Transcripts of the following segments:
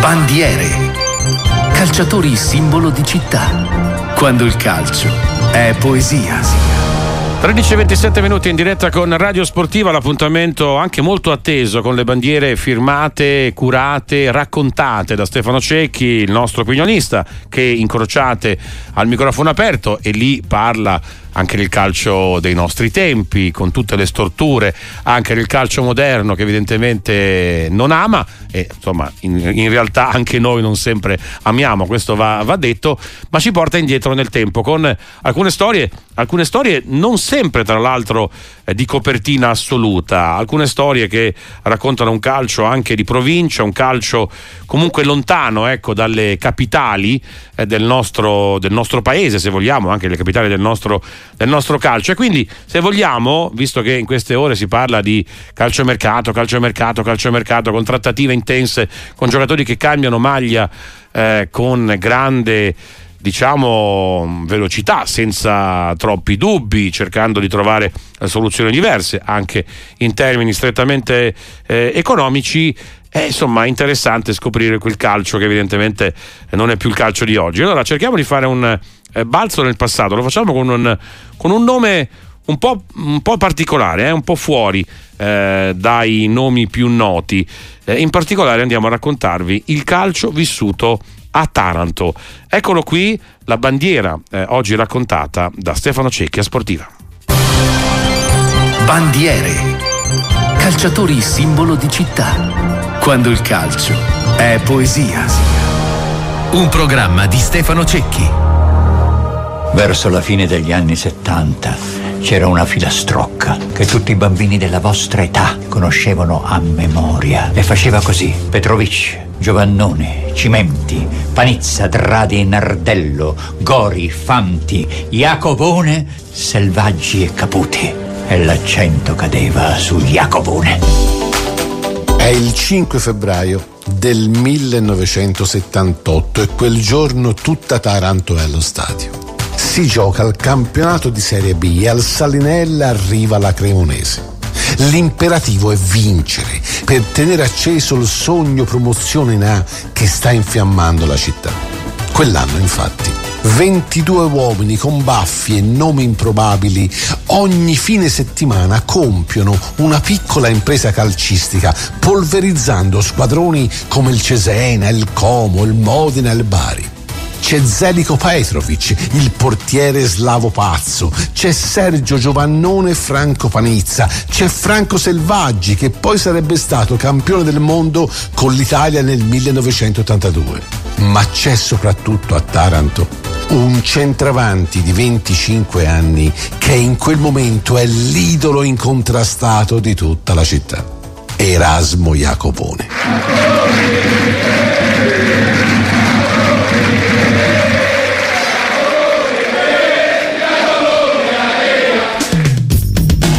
Bandiere. Calciatori simbolo di città. Quando il calcio è poesia. 13-27 minuti in diretta con Radio Sportiva, l'appuntamento anche molto atteso con le bandiere firmate, curate, raccontate da Stefano Cecchi, il nostro opinionista, che incrociate al microfono aperto e lì parla anche nel calcio dei nostri tempi, con tutte le storture, anche nel calcio moderno che evidentemente non ama e insomma in, in realtà anche noi non sempre amiamo, questo va, va, detto, ma ci porta indietro nel tempo con alcune storie, alcune storie non sempre tra l'altro eh, di copertina assoluta, alcune storie che raccontano un calcio anche di provincia, un calcio comunque lontano ecco, dalle capitali eh, del, nostro, del, nostro, paese, se vogliamo, anche le capitali del nostro, del nostro calcio. E quindi, se vogliamo, visto che in queste ore si parla di calciomercato, calciomercato, calciomercato, con trattative intense, con giocatori che cambiano maglia eh, con grande diciamo velocità senza troppi dubbi cercando di trovare soluzioni diverse anche in termini strettamente eh, economici è insomma interessante scoprire quel calcio che evidentemente non è più il calcio di oggi. Allora cerchiamo di fare un eh, balzo nel passato, lo facciamo con un, con un nome un po', un po particolare, eh, un po' fuori eh, dai nomi più noti. Eh, in particolare andiamo a raccontarvi il calcio vissuto a Taranto. Eccolo qui la bandiera eh, oggi raccontata da Stefano Cecchi a Sportiva. Bandiere. Calciatori simbolo di città quando il calcio è poesia. Un programma di Stefano Cecchi. Verso la fine degli anni 70 c'era una filastrocca che tutti i bambini della vostra età conoscevano a memoria. E faceva così: Petrovic, Giovannone, Cimenti, Panizza, Dradi, Nardello, Gori, Fanti, Jacobone, Selvaggi e Caputi. E l'accento cadeva su Jacobone. È il 5 febbraio del 1978 e quel giorno tutta Taranto è allo stadio. Si gioca il campionato di Serie B e al Salinella arriva la Cremonese. L'imperativo è vincere per tenere acceso il sogno promozione in A che sta infiammando la città. Quell'anno infatti 22 uomini con baffi e nomi improbabili ogni fine settimana compiono una piccola impresa calcistica polverizzando squadroni come il Cesena, il Como, il Modena e il Bari. C'è Zelico Petrovic, il portiere slavo pazzo, c'è Sergio Giovannone Franco Panizza, c'è Franco Selvaggi che poi sarebbe stato campione del mondo con l'Italia nel 1982. Ma c'è soprattutto a Taranto un centravanti di 25 anni che in quel momento è l'idolo incontrastato di tutta la città. Erasmo Jacopone.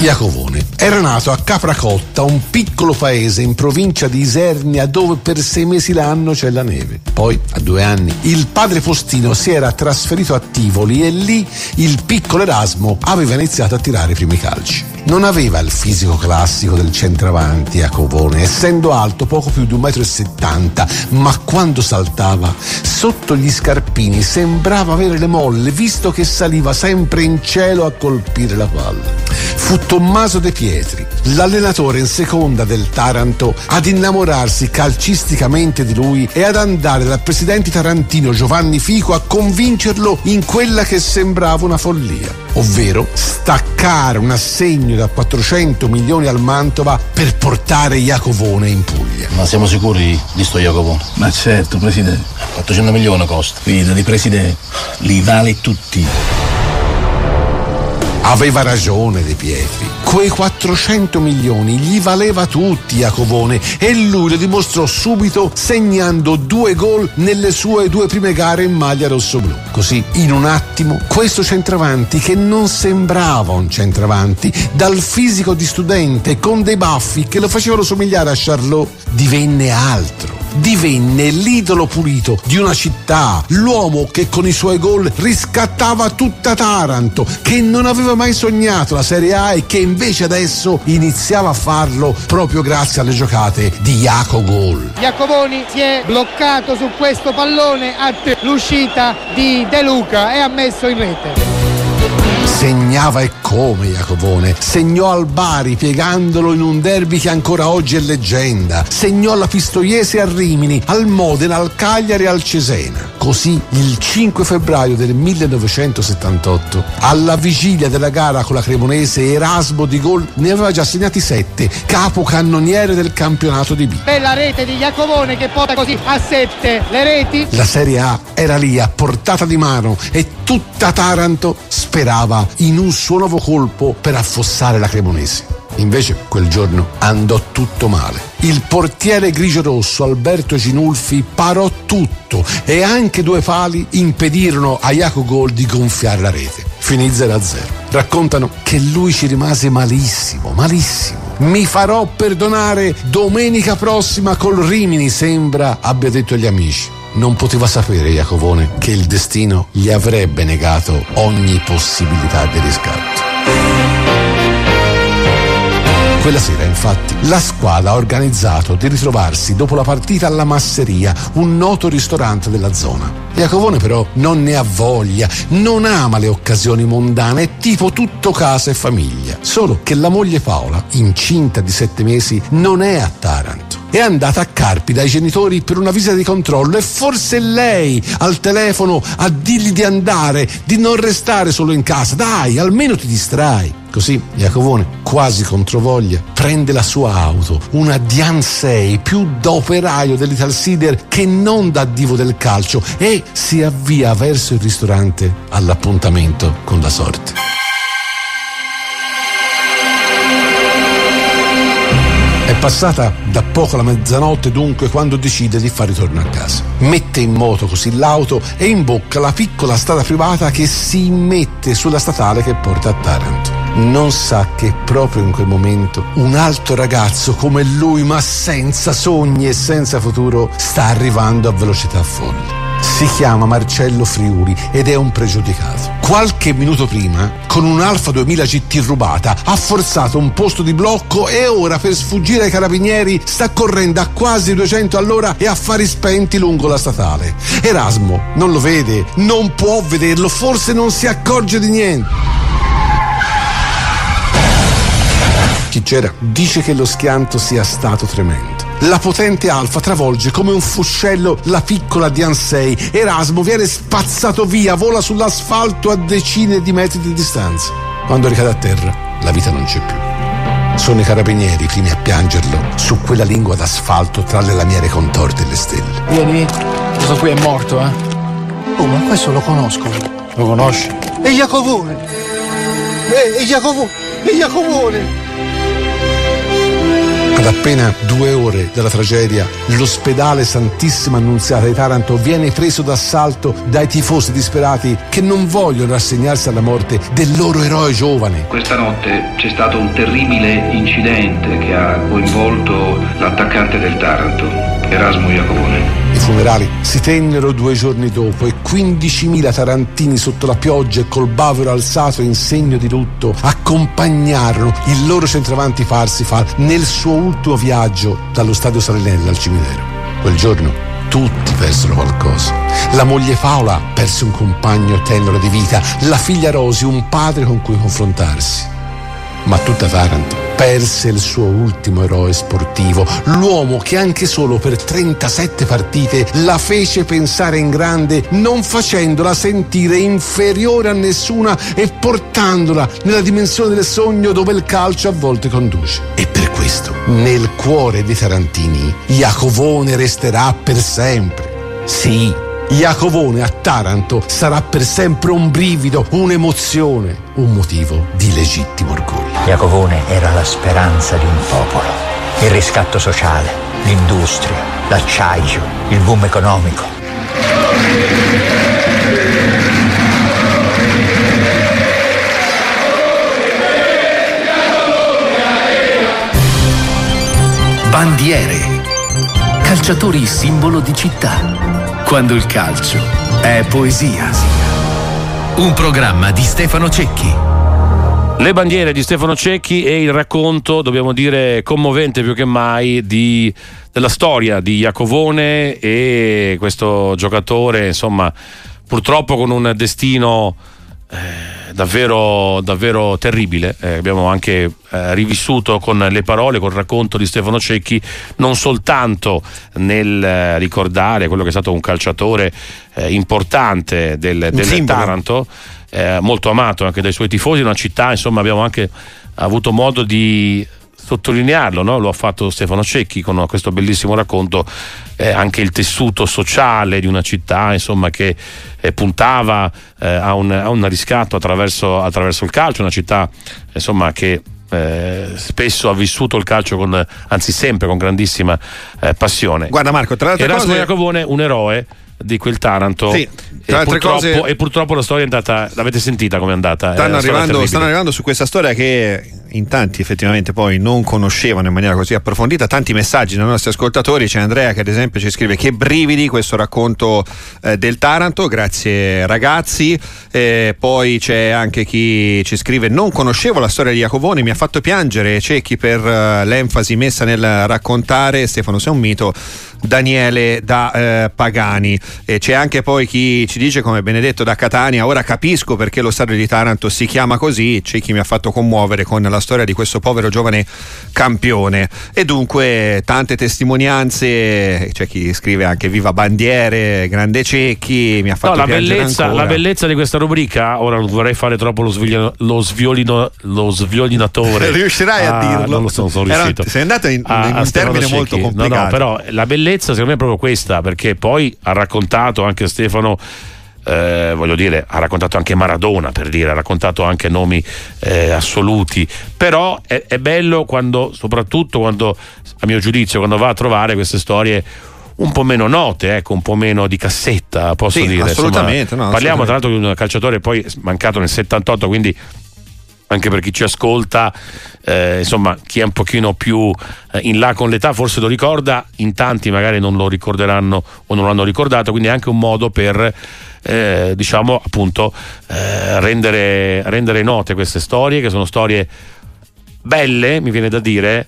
Jacovone era nato a Capracotta, un piccolo paese in provincia di Isernia dove per sei mesi l'anno c'è la neve. Poi, a due anni, il padre Postino si era trasferito a Tivoli e lì il piccolo Erasmo aveva iniziato a tirare i primi calci. Non aveva il fisico classico del centravanti Jacovone, essendo alto poco più di 1,70 m, ma quando saltava, sotto gli scarpini sembrava avere le molle, visto che saliva sempre in cielo a colpire la palla. Fu Tommaso De Pietri, l'allenatore in seconda del Taranto, ad innamorarsi calcisticamente di lui e ad andare dal presidente tarantino Giovanni Fico a convincerlo in quella che sembrava una follia, ovvero staccare un assegno da 400 milioni al Mantova per portare Iacovone in Puglia. Ma siamo sicuri di sto Iacovone? Ma certo, presidente. 400 milioni costa. Fidati, presidente, li vale tutti. Aveva ragione De Pietri. Quei 400 milioni gli valeva tutti Iacovone e lui lo dimostrò subito segnando due gol nelle sue due prime gare in maglia rossoblù. Così, in un attimo, questo centravanti che non sembrava un centravanti, dal fisico di studente con dei baffi che lo facevano somigliare a Charlot, divenne altro divenne l'idolo pulito di una città, l'uomo che con i suoi gol riscattava tutta Taranto, che non aveva mai sognato la Serie A e che invece adesso iniziava a farlo proprio grazie alle giocate di Jaco Gol. Iacovoni si è bloccato su questo pallone a l'uscita di De Luca e ha messo in rete. Segnava e come Jacobone, segnò al Bari piegandolo in un derby che ancora oggi è leggenda, segnò alla Pistoiese a Rimini, al Modena, al Cagliari e al Cesena. Così il 5 febbraio del 1978, alla vigilia della gara con la Cremonese, Erasmo di gol ne aveva già segnati sette, capocannoniere del campionato di B. Bella rete di Jacobone che porta così a sette le reti. La Serie A era lì a portata di mano e tutta Taranto sperava in un suo nuovo colpo per affossare la Cremonese. Invece quel giorno andò tutto male. Il portiere grigio-rosso Alberto Ginulfi parò tutto e anche due pali impedirono a Jaco Gol di gonfiare la rete. Finì 0-0. Raccontano che lui ci rimase malissimo, malissimo. Mi farò perdonare domenica prossima col Rimini, sembra abbia detto agli amici. Non poteva sapere Jacovone che il destino gli avrebbe negato ogni possibilità di riscatto. Quella sera, infatti, la squadra ha organizzato di ritrovarsi dopo la partita alla Masseria, un noto ristorante della zona. Jacovone però non ne ha voglia, non ama le occasioni mondane, è tipo tutto casa e famiglia. Solo che la moglie Paola, incinta di sette mesi, non è a Taranto. È andata a Carpi dai genitori per una visita di controllo e forse lei al telefono a dirgli di andare, di non restare solo in casa. Dai, almeno ti distrai. Così Jacovone, quasi controvoglia, prende la sua auto, una Dian 6 più da operaio dell'Italsider che non da divo del calcio e si avvia verso il ristorante all'appuntamento con la sorte. Passata da poco la mezzanotte dunque quando decide di far ritorno a casa. Mette in moto così l'auto e imbocca la piccola strada privata che si immette sulla statale che porta a Taranto non sa che proprio in quel momento un altro ragazzo come lui, ma senza sogni e senza futuro, sta arrivando a velocità folle. Si chiama Marcello Friuli ed è un pregiudicato. Qualche minuto prima, con un Alfa 2000 GT rubata, ha forzato un posto di blocco e ora per sfuggire ai carabinieri sta correndo a quasi 200 all'ora e affari spenti lungo la statale. Erasmo non lo vede, non può vederlo, forse non si accorge di niente. Chi c'era dice che lo schianto sia stato tremendo. La potente Alfa travolge come un fuscello la piccola Dian 6. Erasmo viene spazzato via, vola sull'asfalto a decine di metri di distanza. Quando ricade a terra, la vita non c'è più. Sono i carabinieri i primi a piangerlo su quella lingua d'asfalto tra le lamiere contorte e le stelle. Vieni, questo qui è morto, eh? Oh, ma questo lo conosco. Lo conosci? È Jacovone! È Jacovone! È Jacovone! Ad appena due ore dalla tragedia, l'ospedale Santissima Annunziata di Taranto viene preso d'assalto dai tifosi disperati che non vogliono rassegnarsi alla morte del loro eroe giovane. Questa notte c'è stato un terribile incidente che ha coinvolto l'attaccante del Taranto, Erasmo Iacovone. Funerali si tennero due giorni dopo e 15.000 tarantini sotto la pioggia e col bavero alzato in segno di lutto accompagnarono il loro centravanti Parsifal nel suo ultimo viaggio dallo stadio Salinella al cimitero. Quel giorno tutti persero qualcosa. La moglie Paola perse un compagno tenero di vita, la figlia Rosi un padre con cui confrontarsi. Ma tutta Taranto perse il suo ultimo eroe sportivo, l'uomo che anche solo per 37 partite la fece pensare in grande, non facendola sentire inferiore a nessuna e portandola nella dimensione del sogno dove il calcio a volte conduce. E per questo, nel cuore dei Tarantini, Iacovone resterà per sempre. Sì, Iacovone a Taranto sarà per sempre un brivido, un'emozione, un motivo di legittimo orgoglio. Iacovone era la speranza di un popolo, il riscatto sociale, l'industria, l'acciaio, il boom economico. Bandiere, calciatori simbolo di città. Quando il calcio è poesia. Un programma di Stefano Cecchi. Le bandiere di Stefano Cecchi e il racconto, dobbiamo dire, commovente più che mai di, della storia di Iacovone e questo giocatore, insomma, purtroppo con un destino eh, davvero, davvero terribile. Eh, abbiamo anche eh, rivissuto con le parole, col racconto di Stefano Cecchi, non soltanto nel eh, ricordare quello che è stato un calciatore eh, importante del, del Taranto eh, molto amato anche dai suoi tifosi, una città, insomma abbiamo anche avuto modo di sottolinearlo, no? lo ha fatto Stefano Cecchi con questo bellissimo racconto, eh, anche il tessuto sociale di una città insomma, che eh, puntava eh, a, un, a, un, riscatto attraverso, attraverso, il calcio, una città insomma, che eh, spesso ha vissuto il calcio con, anzi sempre con grandissima eh, passione. Guarda Marco, tra l'altro Erasmo cose... Jacobone, un eroe di quel Taranto. Sì, e, purtroppo, cose... e, purtroppo, la storia è andata, l'avete sentita come è andata? Stanno, arrivando, stanno arrivando su questa storia che in tanti effettivamente poi non conoscevano in maniera così approfondita, tanti messaggi dai nostri ascoltatori, c'è Andrea che ad esempio ci scrive che brividi questo racconto eh, del Taranto, grazie ragazzi, eh, poi c'è anche chi ci scrive non conoscevo la storia di Jacovoni, mi ha fatto piangere Cecchi per uh, l'enfasi messa nel raccontare, Stefano sei un mito, Daniele da eh, Pagani. E c'è anche poi chi ci dice, come Benedetto da Catania, ora capisco perché lo stadio di Taranto si chiama così, c'è chi mi ha fatto commuovere con la storia di questo povero giovane campione. E dunque tante testimonianze, c'è chi scrive anche Viva Bandiere, Grande Cecchi, mi ha fatto no, la bellezza, la bellezza, di questa rubrica, ora non vorrei fare troppo lo, sviolino, lo, sviolino, lo sviolinatore. Riuscirai a, a dirlo? Non lo so, sono riuscito. Era, sei andato in, in un termine molto complicato. No, no, però la bellezza secondo me è proprio questa, perché poi ha raccontato anche Stefano eh, voglio dire, ha raccontato anche Maradona per dire, ha raccontato anche nomi eh, assoluti, però è, è, bello quando, soprattutto quando, a mio giudizio, quando va a trovare queste storie un po' meno note, ecco, un po' meno di cassetta, posso sì, dire. Assolutamente, Insomma, no, parliamo assolutamente. tra l'altro di un calciatore poi mancato nel 78, quindi anche per chi ci ascolta, eh, insomma, chi è un pochino più eh, in là con l'età forse lo ricorda, in tanti magari non lo ricorderanno o non l'hanno ricordato, quindi è anche un modo per eh, diciamo appunto eh, rendere, rendere note queste storie che sono storie belle, mi viene da dire,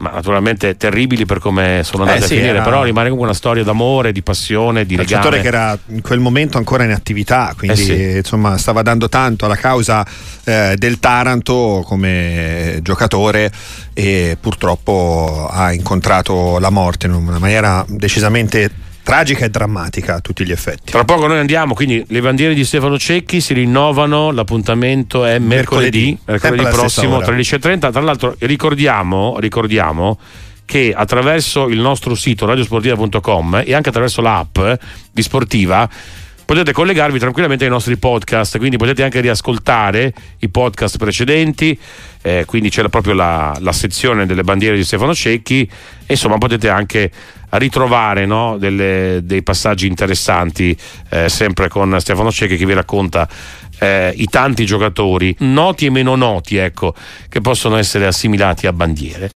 ma naturalmente terribili per come sono andate Eh sì, a finire, era- però rimane comunque una storia d'amore, di passione, di legame. che era in quel momento ancora in attività, quindi Eh sì. insomma stava dando tanto alla causa eh, del Taranto come giocatore e purtroppo ha incontrato la morte in una maniera decisamente tragica e drammatica a tutti gli effetti. Tra poco noi andiamo, quindi le bandiere di Stefano Cecchi si rinnovano, l'appuntamento è mercoledì, Mercoledì, mercoledì prossimo ora. 13.30. Tra l'altro ricordiamo, ricordiamo che attraverso il nostro sito radiosportiva.com e anche attraverso l'app di Sportiva potete collegarvi tranquillamente ai nostri podcast, quindi potete anche riascoltare i podcast precedenti, eh, quindi c'è proprio la, la sezione delle bandiere di Stefano Cecchi insomma potete anche ritrovare no, delle- dei passaggi interessanti eh, sempre con Stefano Cecchi che vi racconta eh, i tanti giocatori noti e meno noti ecco, che possono essere assimilati a bandiere.